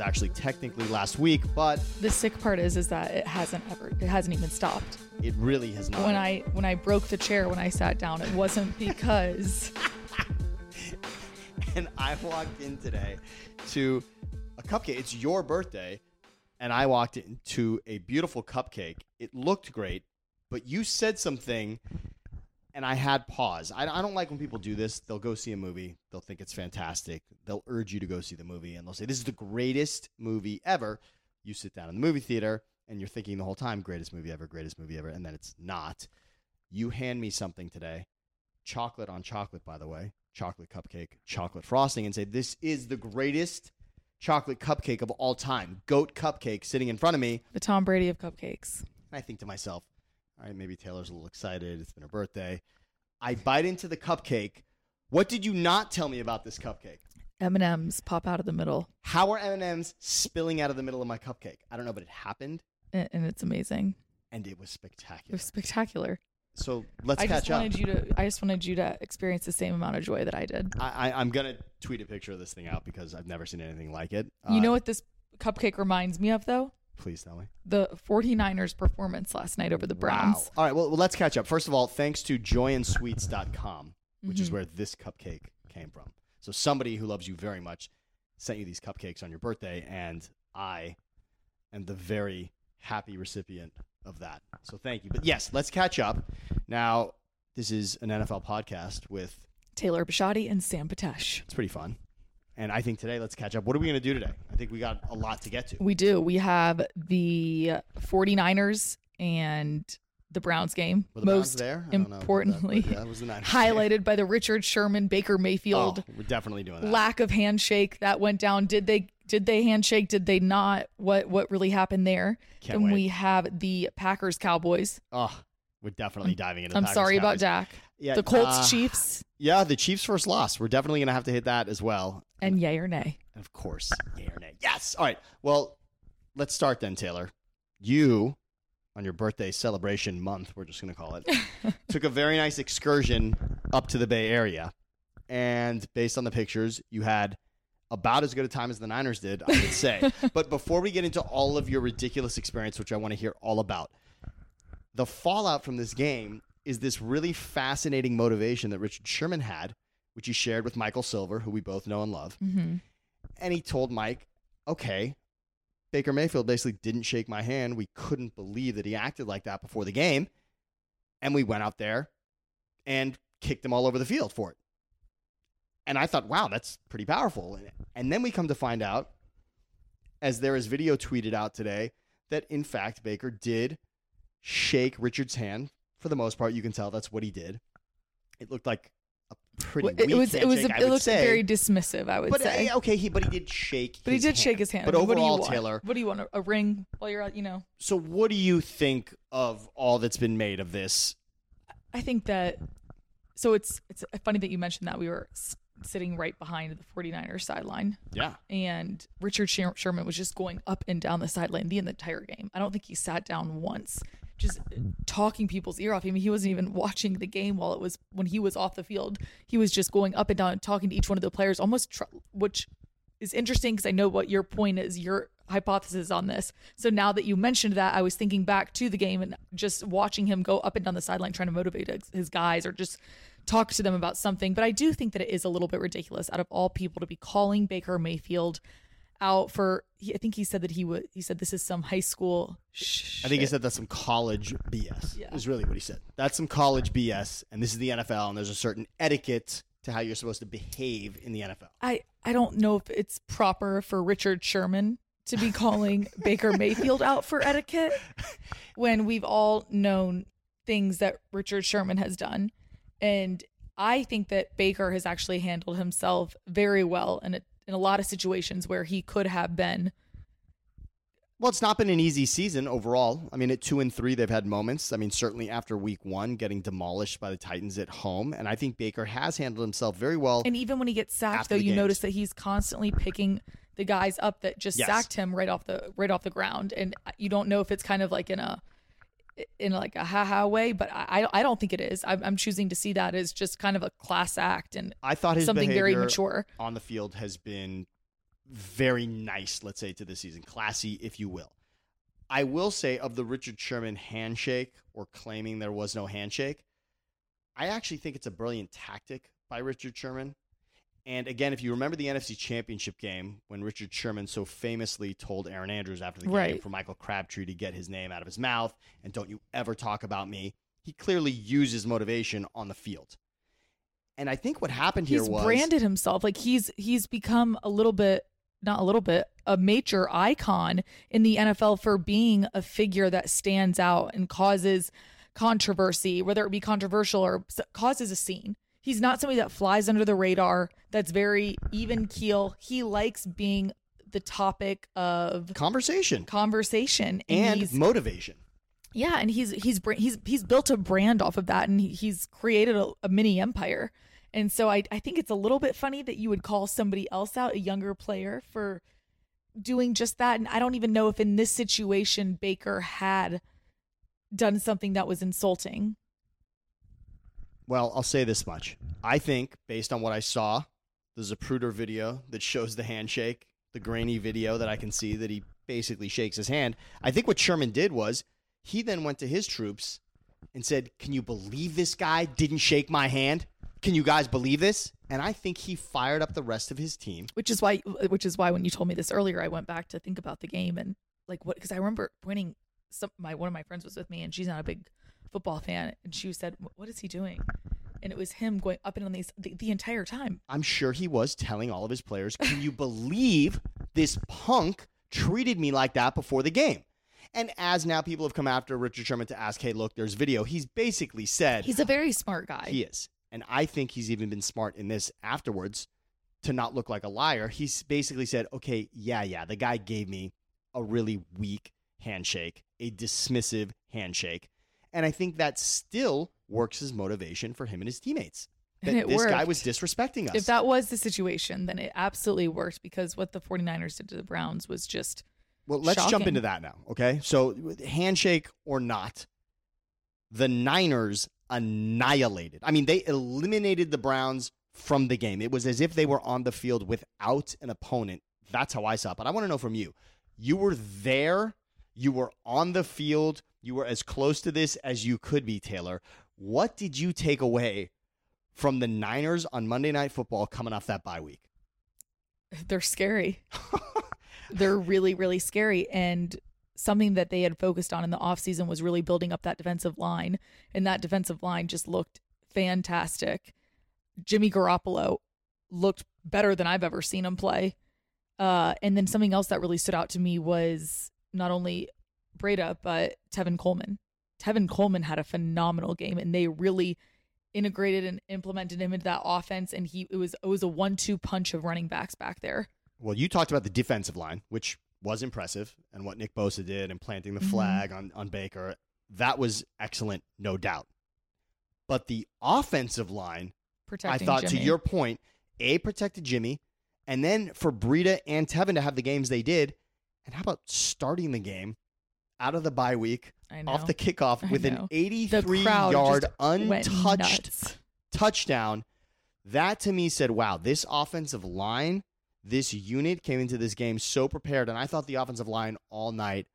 Was actually technically last week, but The sick part is is that it hasn't ever it hasn't even stopped. it really has not. When I when I broke the chair when I sat down, it wasn't because and I walked in today to a cupcake. It's your birthday, and I walked into a beautiful cupcake. It looked great, but you said something, and I had pause. I, I don't like when people do this. They'll go see a movie, they'll think it's fantastic, they'll urge you to go see the movie, and they'll say, This is the greatest movie ever. You sit down in the movie theater, and you're thinking the whole time, Greatest movie ever, greatest movie ever, and then it's not. You hand me something today, chocolate on chocolate, by the way, chocolate cupcake, chocolate frosting, and say, This is the greatest chocolate cupcake of all time. Goat cupcake sitting in front of me. the Tom Brady of cupcakes. And I think to myself, all right, maybe Taylor's a little excited. It's been her birthday. I bite into the cupcake. What did you not tell me about this cupcake? M&Ms pop out of the middle How are M&Ms spilling out of the middle of my cupcake? I don't know, but it happened, and, and it's amazing. and it was spectacular. It was spectacular. So let's I catch just up. wanted you to I just wanted you to experience the same amount of joy that I did. I, I, I'm gonna tweet a picture of this thing out because I've never seen anything like it. you Uh, know what this cupcake reminds me of though? Please tell me. The 49ers performance last night over the Browns. Wow. All right. Well, well, let's catch up. First of all, thanks to joyandsweets.com, which Mm-hmm. is where this cupcake came from. So somebody who loves you very much sent you these cupcakes on your birthday, and I am the very happy recipient of that. So thank you. But yes, let's catch up. Now, this is an NFL podcast with Taylor Bisciotti and Sam Patesh. it's pretty fun. And I think today, let's catch up. What are we going to do today? I think we got a lot to get to. We do. We have the 49ers and the Browns game. Were the Browns Most there? I don't know about that, importantly, yeah, it was the Niners game. highlighted by the Richard Sherman Baker Mayfield Oh, we're definitely doing that. lack of handshake that went down. Did they did they handshake? Did they not? What what really happened there? Can't then wait. we have the Packers Cowboys. Oh, we're definitely diving into. I'm Packers sorry about Cowboys. Dak. Yeah, the Colts uh, Chiefs Yeah, the Chiefs' first loss. We're definitely going to have to hit that as well. and yay or nay. And of course, yay or nay. Yes. All right. Well, let's start then, Taylor. You, on your birthday celebration month, we're just going to call it, took a very nice excursion up to the Bay Area. And based on the pictures, you had about as good a time as the Niners did, I would say. but before we get into all of your ridiculous experience, which I want to hear all about, the fallout from this game is this really fascinating motivation that Richard Sherman had, which he shared with Michael Silver, who we both know and love. hmm And he told Mike, okay, Baker Mayfield basically didn't shake my hand. We couldn't believe that he acted like that before the game. And we went out there and kicked him all over the field for it. And I thought, wow, that's pretty powerful. And then we come to find out, as there is video tweeted out today, that in fact Baker did shake Richard's hand. For the most part, you can tell that's what he did. It looked like a pretty It, weak was it was I it looked say. very dismissive. I would But say. uh, okay, he but he did shake. But he his did hand. shake his hand. But what do you overall, want? Taylor. What do you want? A, a ring while you're out? You know. So, what do you think of all that's been made of this? I think that. So it's it's funny that you mentioned that we were sitting right behind the 49ers sideline, Yeah, and Richard Sherman was just going up and down the sideline the entire game. I don't think he sat down once, just talking people's ear off. I mean, he wasn't even watching the game while it was when he was off the field. He was just going up and down, talking to each one of the players, almost tr- which is interesting because I know what your point is, your hypothesis on this. So now that you mentioned that, I was thinking back to the game and just watching him go up and down the sideline trying to motivate his guys or just talk to them about something. But I do think that it is a little bit ridiculous out of all people to be calling Baker Mayfield out for. He, I think he said that he would. He said this is some high school. Sh- I think he said that's some college BS. Yeah. Is really what he said. That's some college BS, and this is the NFL, and there's a certain etiquette to how you're supposed to behave in the NFL. I I don't know if it's proper for Richard Sherman to be calling Baker Mayfield out for etiquette when we've all known things that Richard Sherman has done. And I think that Baker has actually handled himself very well in a, in a lot of situations where he could have been Well, it's not been an easy season overall. I mean, at two and three, they've had moments. I mean, certainly after week one, getting demolished by the Titans at home, and I think Baker has handled himself very well. and even when he gets sacked though you games. notice that he's constantly picking the guys up that just Yes. sacked him right off the right off the ground and you don't know if it's kind of like in a in like a ha-ha way but I I don't think it is I'm, I'm choosing to see that as just kind of a class act and I thought his something very mature on the field has been very nice, let's say, to this season. Classy, if you will. I will say, of the Richard Sherman handshake or claiming there was no handshake, I actually think it's a brilliant tactic by Richard Sherman. And again, if you remember the NFC Championship game when Richard Sherman so famously told Erin Andrews after the game Right. for Michael Crabtree to get his name out of his mouth and don't you ever talk about me, he clearly uses motivation on the field. And I think what happened here he's was branded himself like he's he's become a little bit not a little bit a major icon in the NFL for being a figure that stands out and causes controversy whether it be controversial or causes a scene he's not somebody that flies under the radar that's very even keel he likes being the topic of conversation conversation and he's motivation. yeah, and he's he's he's he's built a brand off of that, and he's created a, a mini empire. And so I I think it's a little bit funny that you would call somebody else out, a younger player, for doing just that. And I don't even know if in this situation Baker had done something that was insulting. Well, I'll say this much. I think, based on what I saw, the Zapruder video that shows the handshake, the grainy video that I can see that he basically shakes his hand. I think what Sherman did was he then went to his troops and said, Can you believe this guy didn't shake my hand? Can you guys believe this? And I think he fired up the rest of his team. which is why which is why when you told me this earlier i went back to think about the game and like what because i remember pointing some my one of my friends was with me and she's not a big football fan and she said what is he doing and it was him going up and on these the, the entire time I'm sure he was telling all of his players, Can you believe this punk treated me like that before the game? And as now people have come after Richard Sherman to ask, Hey, look, there's video, he's basically said he's a very smart guy he is. And I think he's even been smart in this afterwards to not look like a liar. He's basically said, Okay, yeah, yeah, the guy gave me a really weak handshake, a dismissive handshake. And I think that still works as motivation for him and his teammates. That And it this guy was disrespecting us. if that was the situation then it absolutely worked because what the 49ers did to the browns was just Well, let's jump into that now, okay? So, handshake or not, the Niners annihilated. I mean, they eliminated the Browns from the game. It was as if they were on the field without an opponent. That's how I saw it. But I want to know from you. You were there, you were on the field, you were as close to this as you could be, Taylor. What did you take away from the Niners on Monday Night Football coming off that bye week? they're scary. they're really, really scary. And something that they had focused on in the offseason was really building up that defensive line. And that defensive line just looked fantastic. Jimmy Garoppolo looked better than I've ever seen him play. Uh, and then something else that really stood out to me was not only Breida, but Tevin Coleman. Tevin Coleman had a phenomenal game, and they really integrated and implemented him into that offense. And he it was it was a one two punch of running backs back there. Well, you talked about the defensive line, which was impressive, and what Nick Bosa did and planting the Mhm. flag on, on Baker. That was excellent, no doubt. But the offensive line, Protecting I thought, Jimmy. to your point, A, protected Jimmy, and then for Breida and Tevin to have the games they did. And how about starting the game out of the bye week, off the kickoff, with an 83 yard untouched touchdown. That to me said, wow, this offensive line, this unit came into this game so prepared. And I thought the offensive line all night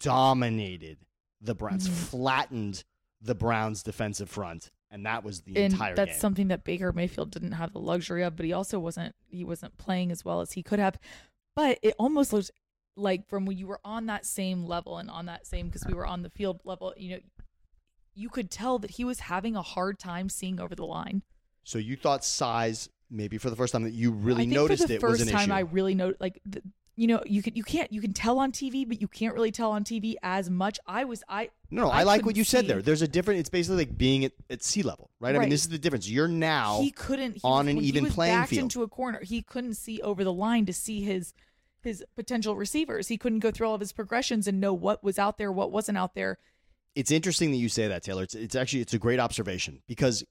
dominated the Browns, Mhm. flattened the Browns' defensive front. And that was the and entire that's game. something that Baker Mayfield didn't have the luxury of, but he also wasn't he wasn't playing as well as he could have. but it almost looked like from when you were on that same level and on that same because we were on the field level, you know, you could tell that he was having a hard time seeing over the line. So you thought size, maybe for the first time that you really I think noticed it first was an time issue. I really know like the, you know you can you can't you can tell on TV but you can't really tell on TV as much. I was I no, no, I I, like what you said there. There's a different. It's basically like being at, at sea level, right? I mean, this is the difference. You're now he couldn't he on was, an even playing backed field. into a corner. He couldn't see over the line to see his his potential receivers. He couldn't go through all of his progressions and know what was out there, what wasn't out there. it's interesting that you say that, Taylor. It's, it's actually it's a great observation because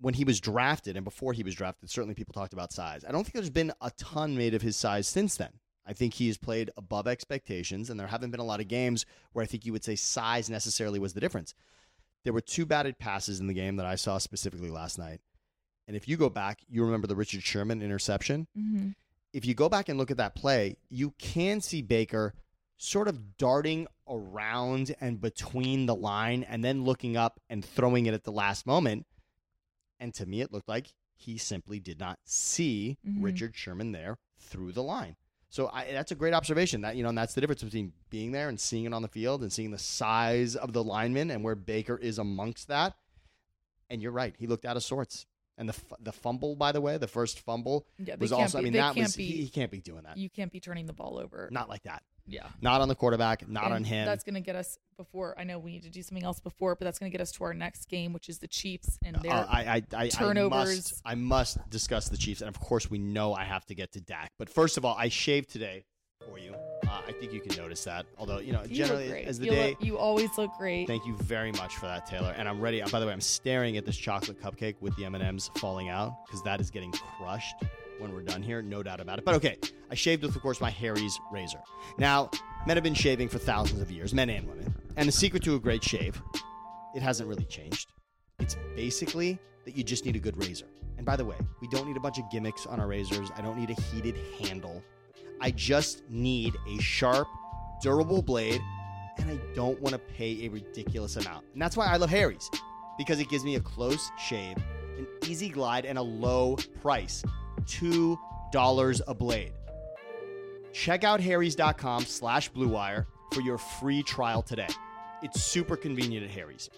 when he was drafted and before he was drafted, certainly people talked about size. I don't think there's been a ton made of his size since then. I think he has played above expectations, and there haven't been a lot of games where I think you would say size necessarily was the difference. There were two batted passes in the game that I saw specifically last night. And if you go back, you remember the Richard Sherman interception. Mm-hmm. If you go back and look at that play, you can see Baker sort of darting around and between the line and then looking up and throwing it at the last moment. And to me, it looked like he simply did not see Mhm. Richard Sherman there through the line. So I, that's a great observation. That you know, and that's the difference between being there and seeing it on the field and seeing the size of the lineman and where Baker is amongst that. And you're right; he looked out of sorts. And the f- the fumble, by the way, the first fumble Yeah, was also. be, I mean, that was be he, he can't be doing that. you can't be turning the ball over. Not like that. yeah. Not on the quarterback. Not on him. That's going to get us before. I know we need to do something else before, but that's going to get us to our next game, which is the Chiefs and their. Uh, I, I, I, I turnovers. must, I must discuss the Chiefs, and of course, we know I have to get to Dak. But first of all, I shaved today for you. Uh, I think you can notice that. Although you know, you generally as the you, day. look, you always look great. Thank you very much for that, Taylor. And I'm ready. By the way, I'm staring at this chocolate cupcake with the M&Ms falling out because that is getting crushed when we're done here, no doubt about it. But okay, I shaved with, of course, my Harry's razor. Now, men have been shaving for thousands of years, men and women. And the secret to a great shave, it hasn't really changed. It's basically that you just need a good razor. And by the way, we don't need a bunch of gimmicks on our razors. I don't need a heated handle. I just need a sharp, durable blade and I don't want to pay a ridiculous amount. And that's why I love Harry's because it gives me a close shave, an easy glide, and a low price $2 a blade. Check out harrys.com slash bluewire for your free trial today. It's super convenient at Harry's.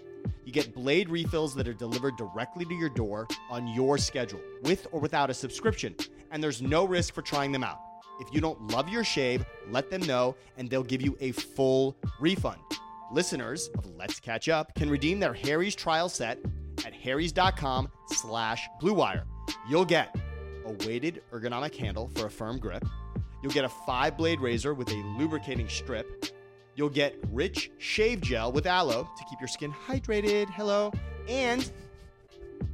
You get blade refills that are delivered directly to your door on your schedule, with or without a subscription, and there's no risk for trying them out. If you don't love your shave, let them know and they'll give you a full refund. Listeners of Let's Catch Up can redeem their Harry's trial set at harrys.com slash bluewire. You'll get a weighted ergonomic handle for a firm grip. You'll get a five-blade razor with a lubricating strip. You'll get rich shave gel with aloe to keep your skin hydrated. Hello. And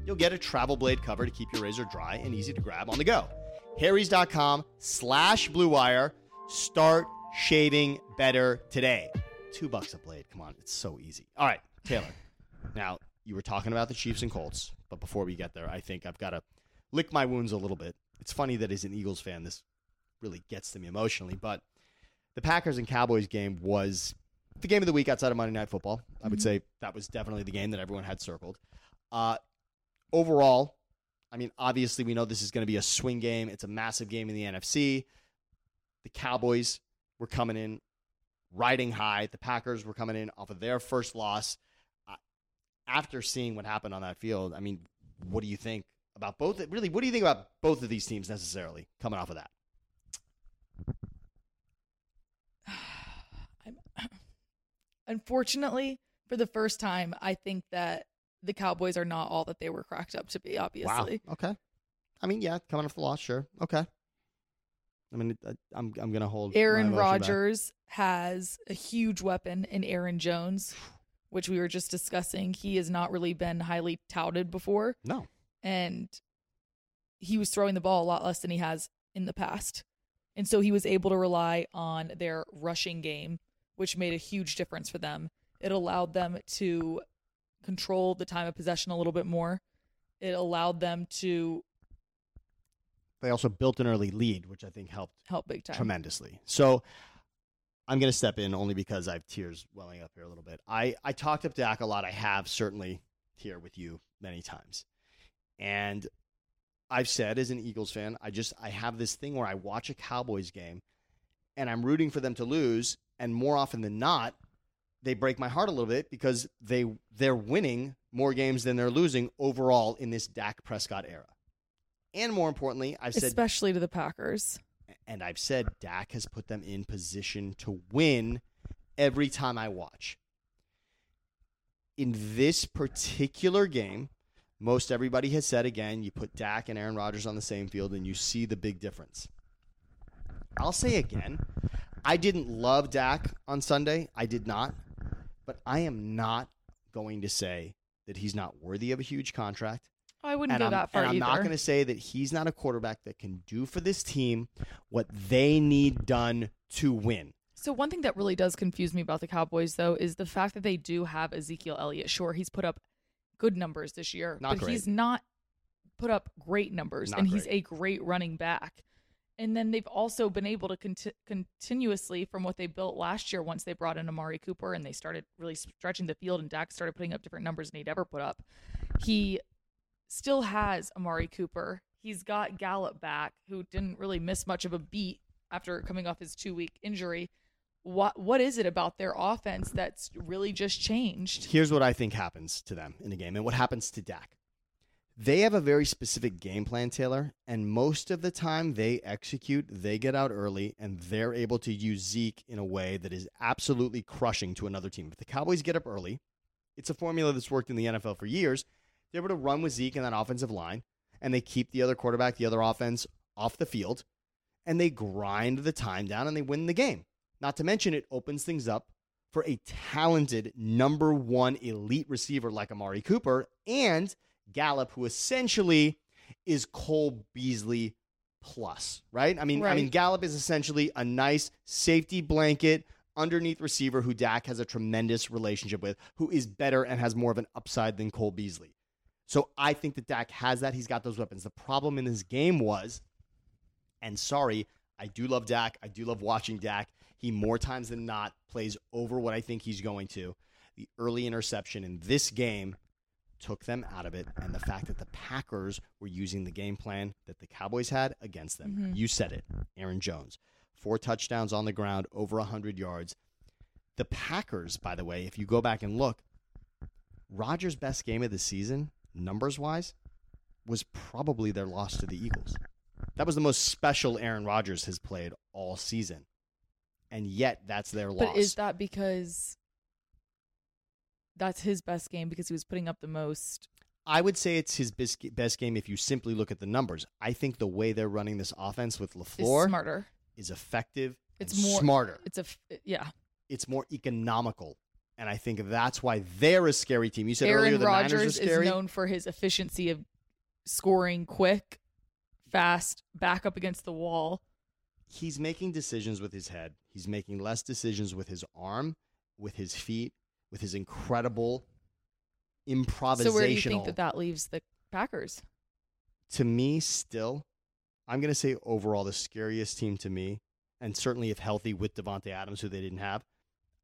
you'll get a travel blade cover to keep your razor dry and easy to grab on the go. Harry's.com slash Blue Wire. Start shaving better today. Two bucks a blade. Come on. It's so easy. All right, Taylor. Now, you were talking about the Chiefs and Colts, but before we get there, I think I've got to lick my wounds a little bit. It's funny that as an Eagles fan, this really gets to me emotionally, but the Packers and Cowboys game was the game of the week outside of Monday Night Football. I would Mhm. say that was definitely the game that everyone had circled. Uh, overall, I mean, obviously, we know this is going to be a swing game. It's a massive game in the NFC. The Cowboys were coming in riding high. The Packers were coming in off of their first loss. After seeing what happened on that field, I mean, what do you think about both? Really, what do you think about both of these teams necessarily coming off of that? Unfortunately, for the first time, I think that the Cowboys are not all that they were cracked up to be. Obviously, Wow. Okay. I mean, yeah, coming off the loss, sure. Okay. I mean, I'm I'm gonna hold Aaron back. Rodgers has a huge weapon in Aaron Jones, which we were just discussing. He has not really been highly touted before, No, and he was throwing the ball a lot less than he has in the past. And so he was able to rely on their rushing game, which made a huge difference for them. It allowed them to control the time of possession a little bit more. It allowed them to they also built an early lead, which I think helped help big time. tremendously. So I'm going to step in only because I have tears welling up here a little bit. I, I talked up Dak a lot. I have certainly here with you many times. And I've said as an Eagles fan, I just I have this thing where I watch a Cowboys game and I'm rooting for them to lose, and more often than not, they break my heart a little bit because they they're winning more games than they're losing overall in this Dak Prescott era. And more importantly, I've said especially to the Packers. and I've said Dak has put them in position to win every time I watch. In this particular game, most everybody has said again, you put Dak and Aaron Rodgers on the same field and you see the big difference. I'll say again, I didn't love Dak on Sunday. I did not. But I am not going to say that he's not worthy of a huge contract. Oh, I wouldn't And go I'm, that far and I'm either. not going to say that he's not a quarterback that can do for this team what they need done to win. So one thing that really does confuse me about the Cowboys, though, is the fact that they do have Ezekiel Elliott. Sure, he's put up good numbers this year, Not but great. he's not put up great numbers, Not and he's a great running back. And then they've also been able to conti- continuously, from what they built last year, once they brought in Amari Cooper and they started really stretching the field, and Dak started putting up different numbers than he'd ever put up. He still has Amari Cooper. He's got Gallup back, who didn't really miss much of a beat after coming off his two week injury. What what is it about their offense that's really just changed? Here's what I think happens to them in the game and what happens to Dak. They have a very specific game plan, Taylor, and most of the time they execute, they get out early, and they're able to use Zeke in a way that is absolutely crushing to another team. If the Cowboys get up early, it's a formula that's worked in the NFL for years. They're able to run with Zeke in that offensive line, and they keep the other quarterback, the other offense off the field, and they grind the time down and they win the game. Not to mention, it opens things up for a talented number one elite receiver like Amari Cooper and Gallup, who essentially is Cole Beasley plus, right? I mean, I mean, Right. Gallup is essentially a nice safety blanket underneath receiver who Dak has a tremendous relationship with, who is better and has more of an upside than Cole Beasley. So I think that Dak has that. He's got those weapons. The problem in this game was, and sorry, I do love Dak. I do love watching Dak. He more times than not plays over what I think he's going to. The early interception in this game took them out of it, and the fact that the Packers were using the game plan that the Cowboys had against them. Mhm. You said it, Aaron Jones. Four touchdowns on the ground, over 100 yards. The Packers, by the way, if you go back and look, Rodgers' best game of the season, numbers wise, was probably their loss to the Eagles. That was the most special Aaron Rodgers has played all season. And yet, that's their loss. But is that because that's his best game because he was putting up the most? I would say it's his best game if you simply look at the numbers. I think the way they're running this offense with Is smarter. is effective. It's more- smarter. It's a yeah. It's more economical. And I think that's why they're a scary team. You said earlier Aaron the Niners Rodgers were is known for his efficiency of scoring quick, fast, back up against the wall. He's making decisions with his head. He's making less decisions with his arm, with his feet, with his incredible improvisational. So where do you think that that leaves the Packers? to me, still, I'm going to say overall the scariest team to me, and certainly if healthy with Davante Adams, who they didn't have.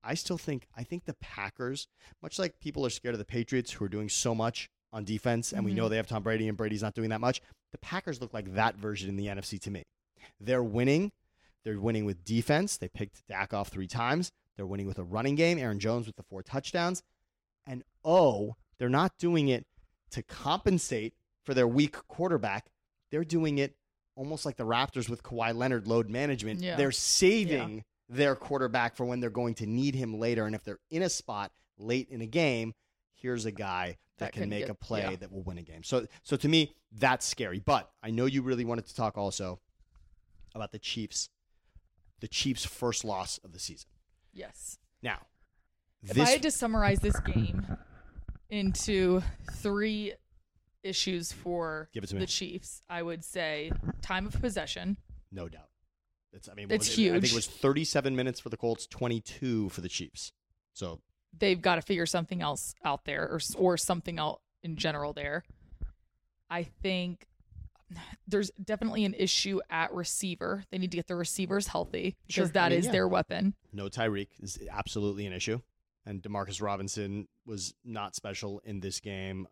I still think I think the Packers, much like people are scared of the Patriots, who are doing so much on defense, and we Mhm. know they have Tom Brady, and Brady's not doing that much. The Packers look like that version in the NFC to me. They're winning. They're winning with defense. They picked Dak off three times. They're winning with a running game. Aaron Jones with the four touchdowns. And oh, they're not doing it to compensate for their weak quarterback. They're doing it almost like the Raptors with Kawhi Leonard load management. Yeah. They're saving their quarterback for when they're going to need him later. And if they're in a spot late in a game, here's a guy that, That can, can make get- a play yeah. that will win a game. So so to me, that's scary. But I know you really wanted to talk also about the Chiefs. The Chiefs' first loss of the season. Yes. Now, If this I had to summarize this game into three issues for Give it to me. the Chiefs, I would say time of possession. no doubt. It's I mean, It's it? I think it was 37 minutes for the Colts, 22 for the Chiefs. So They've got to figure something else out there, or or something out in general there. I think there's definitely an issue at receiver. They need to get the receivers healthy Sure. because I that is mean, yeah. their weapon. no Tyreek is absolutely an issue. And Demarcus Robinson was not special in this game.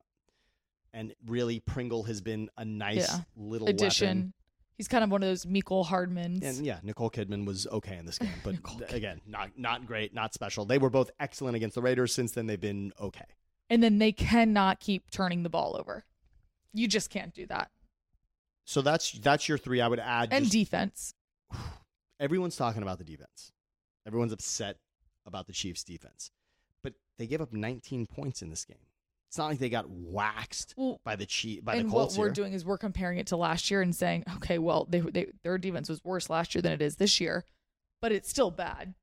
And really, Pringle has been a nice Yeah. little Addition. weapon. He's kind of one of those Mecole Hardmans. And yeah, Nicole Kidman was okay in this game, but th- again, not not great, not special. They were both excellent against the Raiders. Since then, they've been okay. and then they cannot keep turning the ball over. You just can't do that. So that's that's your three. I would add. And just- defense. everyone's talking about the defense. Everyone's upset about the Chiefs' defense, but they gave up 19 points in this game. It's not like they got waxed Well, by the Chief by and the Colts what we're here. doing is we're comparing it to last year and saying, okay, well, they, they their defense was worse last year than it is this year, but it's still bad.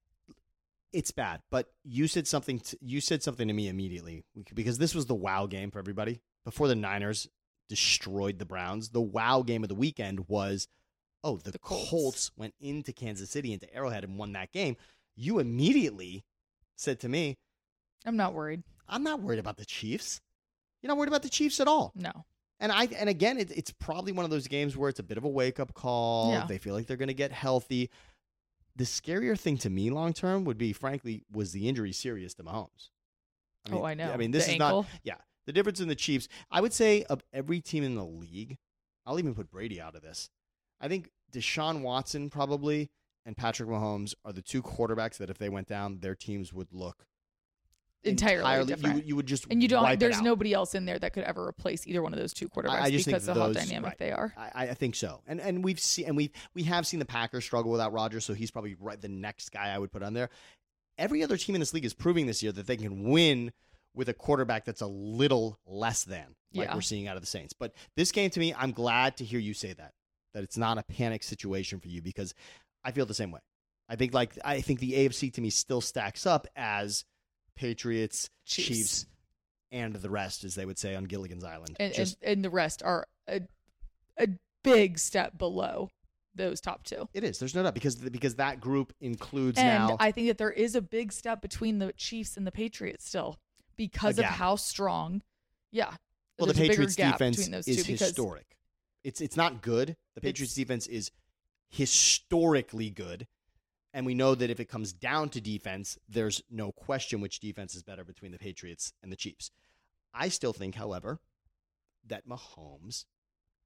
it's bad. But you said something. To, you said something to me immediately because this was the wow game for everybody before the Niners destroyed the Browns. The wow game of the weekend was, oh, the, The Colts. Colts. went into Kansas City into Arrowhead and won that game. You immediately said to me, I'm not worried. I'm not worried about the Chiefs. You're not worried about the Chiefs at all. No. And I and again, it, it's probably one of those games where it's a bit of a wake up call. Yeah. They feel like they're going to get healthy. The scarier thing to me long term would be, frankly, was the injury serious to Mahomes? oh, I know. I mean, this The is ankle. not. Yeah, the difference in the Chiefs. I would say of every team in the league, I'll even put Brady out of this. I think Deshaun Watson probably and Patrick Mahomes are the two quarterbacks that if they went down, their teams would look Entirely You, different. would- you would just And you don't. There's nobody else in there that could ever replace either one of those two quarterbacks I just because of those- how dynamic right. they are. I, I think so, and and we've seen and we we have seen the Packers struggle without Rodgers, so he's probably right the next guy I would put on there. Every other team in this league is proving this year that they can win with a quarterback that's a little less than, like Yeah. we're seeing out of the Saints. But this game to me, I'm glad to hear you say that that it's not a panic situation for you because I feel the same way. I think like I think the AFC to me still stacks up as Patriots, Chiefs. Chiefs, and the rest, as they would say on Gilligan's Island. And, Just and and the rest are a a big step below those top two. It is. There's no doubt because because that group includes And now. I think that there is a big step between the Chiefs and the Patriots still because of how strong. Yeah. well, the there's a bigger Patriots defense between those is two historic. It's it's not good. The Patriots defense is historically good, and we know that if it comes down to defense, there's no question which defense is better between the Patriots and the Chiefs. I still think, however, that Mahomes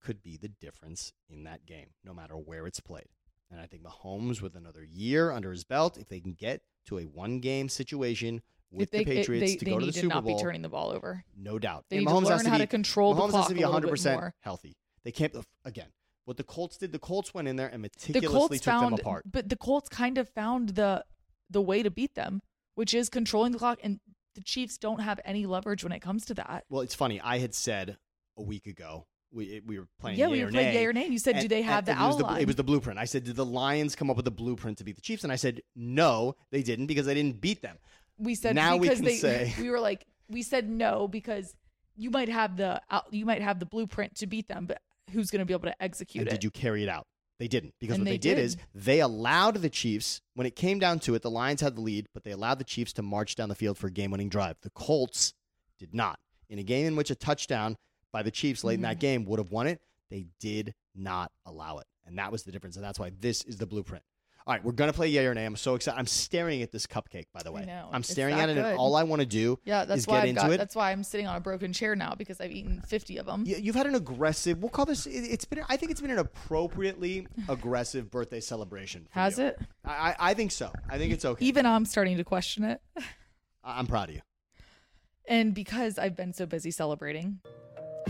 could be the difference in that game, no matter where it's played. And I think Mahomes, with another year under his belt, if they can get to a one-game situation with they, the Patriots they, to go to need the to Super not Bowl, be turning the ball over. no doubt. They And need to Mahomes has learn how be, to control the Mahomes clock has to be a little bit 100% healthy. They can't again. What the Colts did, the Colts went in there and The meticulously Colts took found, them apart. but the Colts kind of found the the way to beat them, which is controlling the clock, and the Chiefs don't have any leverage when it comes to that. Well, it's funny. I had said a week ago we we were playing. yeah, we or played nay, yay or nay. You said, do they have and the it was outline? it was the blueprint. I said, did the Lions come up with the blueprint to beat the Chiefs? And I said, no, they didn't because they didn't beat them. We said now we because can they say- we were like we said no because you might have the you might have the blueprint to beat them, but who's going to be able to execute And it? did you carry it out? They didn't because And what they, they did, did. is they allowed the Chiefs when it came down to it. The Lions had the lead, but they allowed the Chiefs to march down the field for a game-winning drive. The Colts did not. In a game in which a touchdown by the Chiefs late in that Mhm. game would have won it, they did not allow it, and that was the difference. And that's why this is the blueprint. All right, we're gonna play yay or nay. I'm so excited. I'm staring at this cupcake. By the way. I know. I'm staring at it, and all I want to do yeah, that's is why get I've into got, it. that's why I'm sitting on a broken chair now because I've eaten 50 of them. You- You've had an aggressive. We'll call this. it- It's been. I think it's been an appropriately aggressive birthday celebration. for Has you. it? I, I I think so. I think it's okay. Even I'm starting to question it. I'm proud of you. And because I've been so busy celebrating,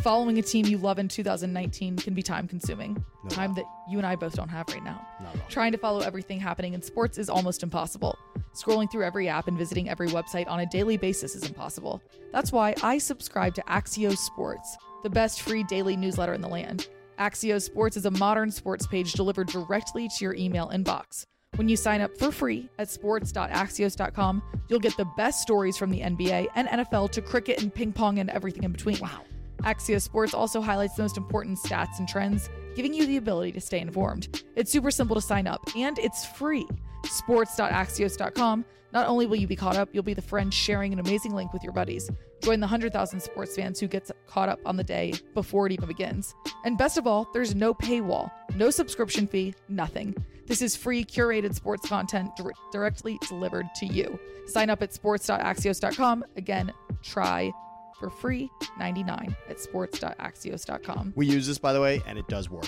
following a team you love in 2019 can be time consuming. No time that you and I both don't have right now. Not at all. Trying to follow everything happening in sports is almost impossible. Scrolling through every app and visiting every website on a daily basis is impossible. That's why I subscribe to Axios Sports, the best free daily newsletter in the land. Axios Sports is a modern sports page delivered directly to your email inbox. When you sign up for free at sports.axios.com, you'll get the best stories from the NBA and NFL to cricket and ping pong and everything in between. Wow. Axios Sports also highlights the most important stats and trends, giving you the ability to stay informed. It's super simple to sign up, and it's free. Sports.axios.com. Not only will you be caught up, you'll be the friend sharing an amazing link with your buddies. Join the 100,000 sports fans who gets caught up on the day before it even begins. And best of all, there's no paywall, no subscription fee, nothing. This is free, curated sports content dir- directly delivered to you. Sign up at sports.axios.com. Again, try for free 99 at sports.axios.com. We use this by the way, and it does work.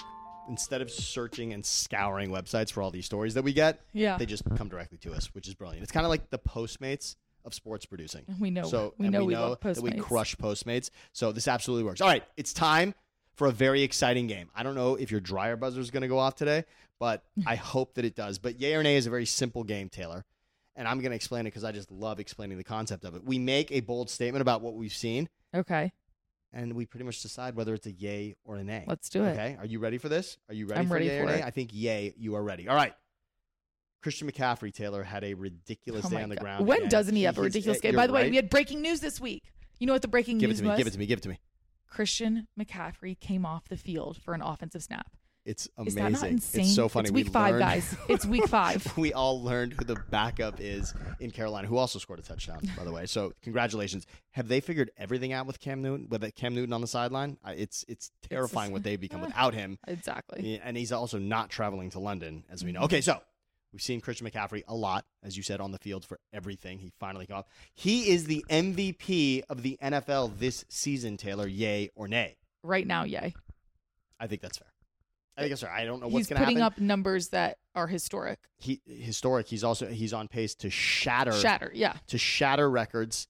instead of searching and scouring websites for all these stories that we get, Yeah. they just come directly to us, which is brilliant. It's kind of like the Postmates of sports producing. we know. So we know we we know love that we crush Postmates. So this absolutely works. All right, it's time for a very exciting game. I don't know if your dryer buzzer is going to go off today, but I hope that it does. But yay or nay is a very simple game, Taylor. And I'm going to explain it because I just love explaining the concept of it. We make a bold statement about what we've seen, Okay. and we pretty much decide whether it's a yay or a nay. Let's do it. Okay, are you ready for this? Are you ready I'm for ready yay or nay? it. I think yay, you are ready. All right. Christian McCaffrey, Taylor, had a ridiculous Oh day on the God. ground. When again. doesn't he have a ridiculous uh, game? By the way, we had breaking news this week. You know what the breaking give it news to me. was? Give it to me. Give it to me. Christian McCaffrey came off the field for an offensive snap. It's amazing. that not insane? It's so funny. It's We week five, learned- guys. It's week five. we all learned who the backup is in Carolina, who also scored a touchdown, by the way. So congratulations. Have they figured everything out with Cam Newton? With Cam Newton on the sideline, it's it's terrifying what they've become without him. Exactly. And he's also not traveling to London, as we know. Mhm. Okay, so we've seen Christian McCaffrey a lot, as you said, on the field for everything. He finally got. Off. He is the MVP of the NFL this season. Taylor, yay or nay? Right now, yay. I think that's fair. I that's. I don't know what's going to happen. He's putting up numbers that are historic. he historic. He's also he's on pace to shatter Shatter. Yeah. to shatter records.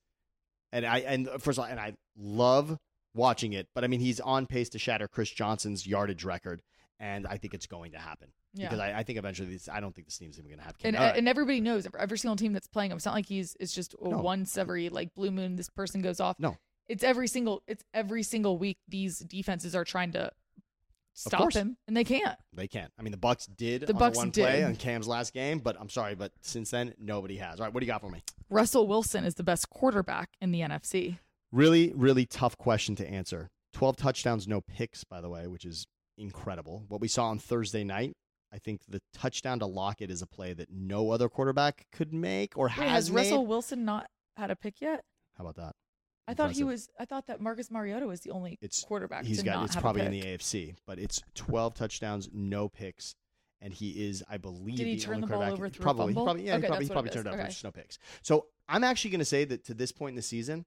And I and first of all, and I love watching it, but I mean he's on pace to shatter Chris Johnson's yardage record, and I think it's going to happen Yeah. because I, I think eventually this, I don't think this team's even going to have. And, right. and everybody knows every single team that's playing him. It's not like he's it's just No. once every like blue moon this person goes off. No. It's every single it's every single week these defenses are trying to stop him and they can't. they can't. I mean the Bucks did The on Bucks one play did. on Cam's last game, but I'm sorry, but since then nobody has. All right, what do you got for me? Russell Wilson is the best quarterback in the NFC. Really, really tough question to answer. 12 touchdowns, no picks, by the way, which is incredible. What we saw on Thursday night, I think the touchdown to Lockett is a play that no other quarterback could make or Wait, has, has made. Russell Wilson not had a pick yet? How about that? I thought he was. I thought that Marcus Mariota was the only It's quarterback he's to got it's probably in the AFC, but it's 12 touchdowns, no picks, and he is, I believe, Did he the turn only the ball over through probably, he probably, yeah, Okay, he probably, he probably turned it over Okay. just no picks. So I'm actually going to say that to this point in the season,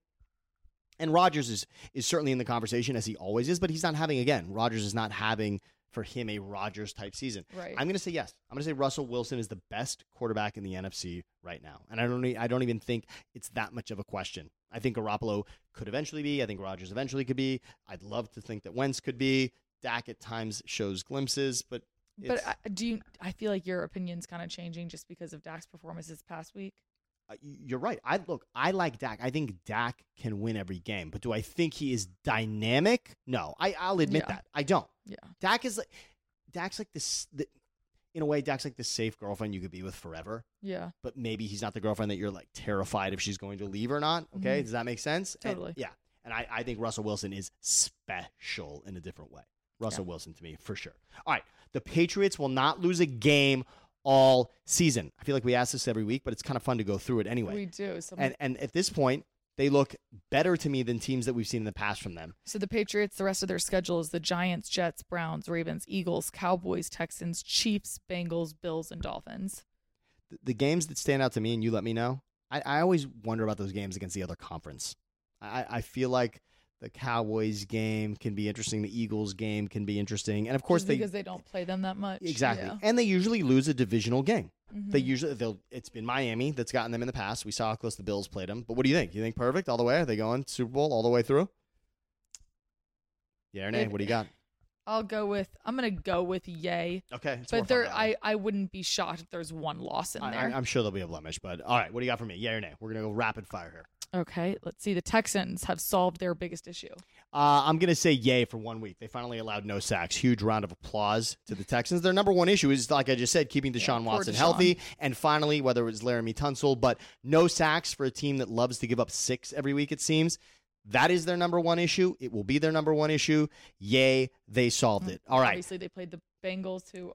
and Rodgers is is certainly in the conversation as he always is, but he's not having again. Rodgers is not having for him a Rodgers type season. Right. I'm going to say yes. I'm going to say Russell Wilson is the best quarterback in the NFC right now, and I don't. I don't even think it's that much of a question. I think Garoppolo could eventually be. I think Rodgers eventually could be. I'd love to think that Wentz could be. Dak at times shows glimpses, but but I, do you? I feel like your opinion's kind of changing just because of Dak's performance this past week. uh, you're right. I look. I like Dak. I think Dak can win every game, but do I think he is dynamic? No. I, I'll admit Yeah. that. I don't. Yeah. Dak is like. Dak's like this. The, in a way, Dak's like the safe girlfriend you could be with forever. Yeah. but maybe he's not the girlfriend that you're like terrified if she's going to leave or not. Okay, Mhm. does that make sense? And- Totally. yeah, and I, I think Russell Wilson is special in a different way. Russell Wilson to me for sure. All right, the Patriots will not lose a game all season. I feel like we ask this every week, but it's kind of fun to go through it anyway. We do. So, and and at this point, they look better to me than teams that we've seen in the past from them. so the Patriots, the rest of their schedule is the Giants, Jets, Browns, Ravens, Eagles, Cowboys, Texans, Chiefs, Bengals, Bills, and Dolphins. The, the games that stand out to me, and you let me know. I, I always wonder about those games against the other conference. I, I feel like the Cowboys game can be interesting. The Eagles game can be interesting, and of course Just they because they don't play them that much. exactly, Yeah. and they usually lose a divisional game. They Mhm. usually they'll. It's been Miami that's gotten them in the past. We saw how close the Bills played them. But what do you think? You think perfect all the way? Are they going Super Bowl all the way through? Yeah or nay? If- What do you got? I'll go with. I'm gonna go with yay. Okay, it's But there. I, I wouldn't be shocked if there's one loss in I, there. I, am sure there'll be a blemish, but all right. What do you got for me? Yeah or nay? We're gonna go rapid fire here. Okay, let's see. The Texans have solved their biggest issue. Uh, I'm going to say yay for one week. They finally allowed no sacks. Huge round of applause to the Texans. Their number one issue is, like I just said, keeping Deshaun poor Watson Deshaun. healthy. And finally, whether it was Laremy Tunsil, but no sacks for a team that loves to give up six every week, it seems. That is their number one issue. It will be their number one issue. Yay, they solved it. All right. Obviously, they played the Bengals, who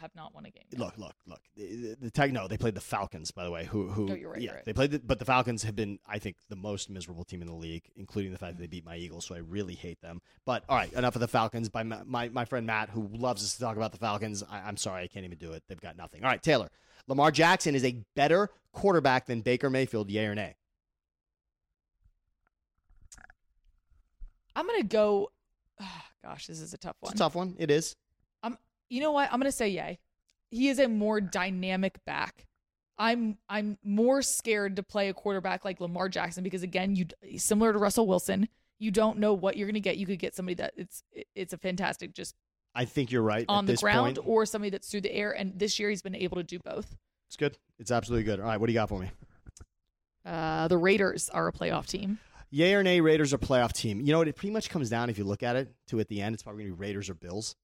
have not won a game. yet. Look, look, look. The, the, Tech, no, they played the Falcons, by the way. Who, who? Oh, you're right, yeah, you're right. they played, the, but the Falcons have been, I think, the most miserable team in the league, including the fact that they beat my Eagles. So I really hate them. But all right, enough of the Falcons. By my my, my friend Matt, who loves us to talk about the Falcons, I, I'm sorry, I can't even do it. They've got nothing. All right, Taylor, Lamar Jackson is a better quarterback than Baker Mayfield. Yay or nay? I'm gonna go. gosh, this is a tough It's one. a tough one. It is. You know what? I'm gonna say yay. He is a more dynamic back. I'm I'm more scared to play a quarterback like Lamar Jackson because again, you similar to Russell Wilson, you don't know what you're gonna get. You could get somebody that it's it's a fantastic just I think you're right. on the ground point. or somebody that's through the air. And this year he's been able to do both. It's good. It's absolutely good. All right, what do you got for me? Uh, the Raiders are a playoff team. Yay or nay, Raiders are playoff team. You know what? It pretty much comes down, if you look at it, to at the end, it's probably going to be Raiders or Bills.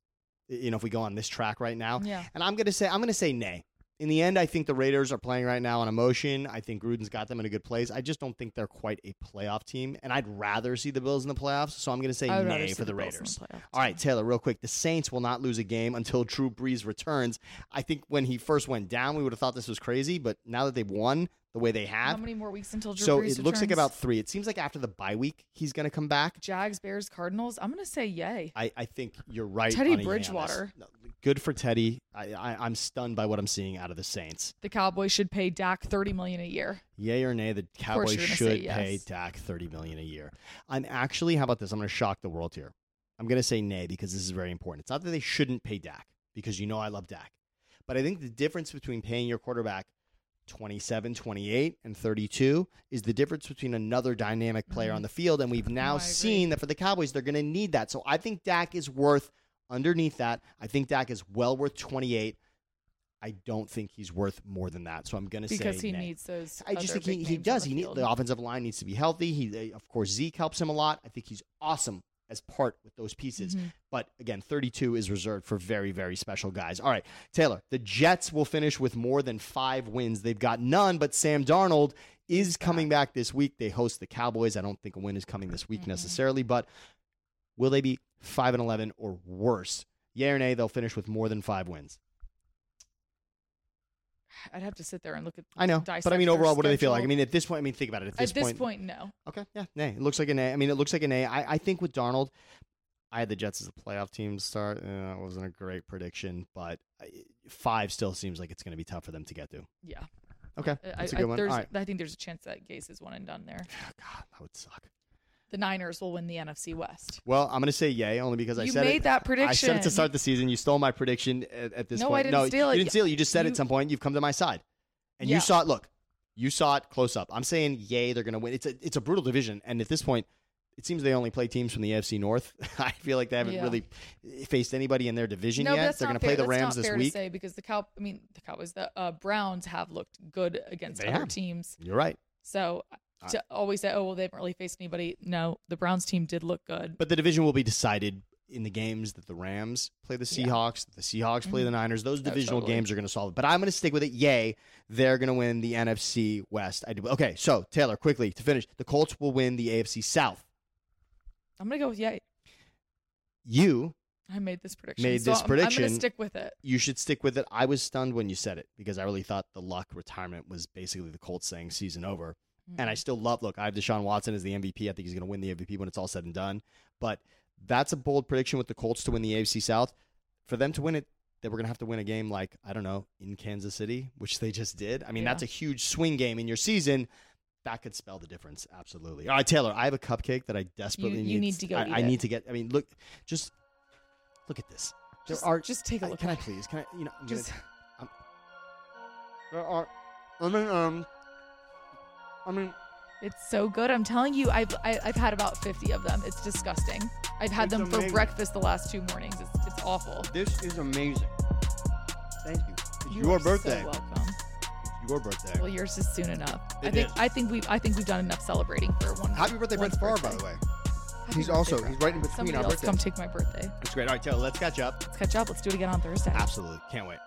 You know, if we go on this track right now. Yeah. And I'm going to say, I'm going to say nay. In the end, I think the Raiders are playing right now on emotion. I think Gruden's got them in a good place. I just don't think they're quite a playoff team. And I'd rather see the Bills in the playoffs. So I'm going to say nay for the, in Raiders. playoff All right. Taylor, real quick. The Saints will not lose a game until Drew Brees returns. I think when he first went down, we would have thought this was crazy. But now that they've won the way they have. How many more weeks until Drew so Brees it looks like about three. It seems like after the bye week, he's going to come back. Jags, Bears, Cardinals. I'm gonna say yay. I, I think you're right. Teddy on Bridgewater. No, Good for Teddy. I, I, I'm stunned by what I'm seeing out of the Saints. The Cowboys should pay Dak 30 million a year. Yay or nay, the Cowboys you're gonna should say yes. pay Dak 30 million a year. I'm actually, how about this? I'm going to shock the world here. I'm going to say nay because this is very important. It's not that they shouldn't pay Dak because you know I love Dak. But I think the difference between paying your quarterback 27, 28, and 32 is the difference between another dynamic player Mhm. on the field. And we've now I seen that for the Cowboys, they're going to need that. So I think Dak is worth underneath that. I think Dak is well worth 28. I don't think he's worth more than that. So I'm going to say Because he nay. needs those. I just think he, he does. He need, the offensive line needs to be healthy. He, of course, Zeke helps him a lot. I think he's awesome as part with those pieces. Mhm. But again, 32 is reserved for very, very special guys. All right, Taylor, the Jets will finish with more than five wins. They've got none, but Sam Darnold is coming back this week. They host the Cowboys. I don't think a win is coming this week Mhm. necessarily, but will they be 5 and 11 or worse? Yay or nay, they'll finish with more than five wins. I'd have to sit there and look at. I know, but I mean, overall, what do they feel like? I mean, at this point, I mean, think about it. At this, At this point, no. Okay, yeah, nay. It looks like an A. I mean, it looks like an A. I, I think with Darnold, I had the Jets as a playoff team to start. Uh, That wasn't a great prediction, but five still seems like it's going to be tough for them to get to. Yeah. Okay, I, that's a I- good one. there's- All right. I think there's a chance that Gase is one and done there. God, that would suck. The Niners will win the NFC West. Well, I'm going to say yay only because I you said made it. that prediction. I said it to start the season. You stole my prediction at, at this No, I point. didn't no, steal it. You didn't steal it. You just said You- at some point you've come to my side, and Yeah. you saw it. Look, you saw it close up. I'm saying yay. They're going to win. It's a it's a brutal division, and at this point, it seems they only play teams from the AFC North. I feel like they haven't Yeah. really faced anybody in their division no, yet. They're going to play the Rams this week. To say because the cow, I mean the cow Cowboys, the uh, Browns have looked good against They other have. teams. You're right. So to always say, oh well, they haven't really faced anybody. No, the Browns team did look good. But the division will be decided in the games that the Rams play the Seahawks, that the Seahawks play the mm-hmm. Niners. Those divisional totally. games are going to solve it. But I'm going to stick with it. Yay, they're going to win the NFC West. I do. Okay, so Taylor, quickly to finish, the Colts will win the AFC South. I'm gonna go with yay. You, I made this prediction. Made so this I'm- I'm, prediction. gonna stick with it. you should stick with it. I was stunned when you said it because I really thought the luck retirement was basically the Colts saying season over. And I still love. Look, I have Deshaun Watson as the MVP. I think he's going to win the MVP when it's all said and done. But that's a bold prediction with the Colts to win the AFC South. For them to win it, they were going to have to win a game like I don't know in Kansas City, which they just did. I mean, Yeah. that's a huge swing game in your season. That could spell the difference. Absolutely. All right, Taylor. I have a cupcake that I desperately you need. need to go I, I need to get. I mean, look, just look at this. There Just, are. just take a look. can I please? Can I? You know, I'm gonna- Just there are. I mean, um. I mean, It's so good. I'm telling you, I've I, I've had about 50 of them. It's disgusting. I've had them for breakfast the last two mornings. It's, it's awful. this is amazing. Thank you. It's You your birthday. So welcome. It's your birthday. Well, yours is soon enough. I think is. I think we I think we've done enough celebrating for one. Happy birthday, Brett Favre, by the way. Happy He's also he's right in between Somebody our else birthdays. come take my birthday. It's great. All right, Taylor, let's catch up. Let's catch up. Let's do it again on Thursday. Absolutely. Can't wait.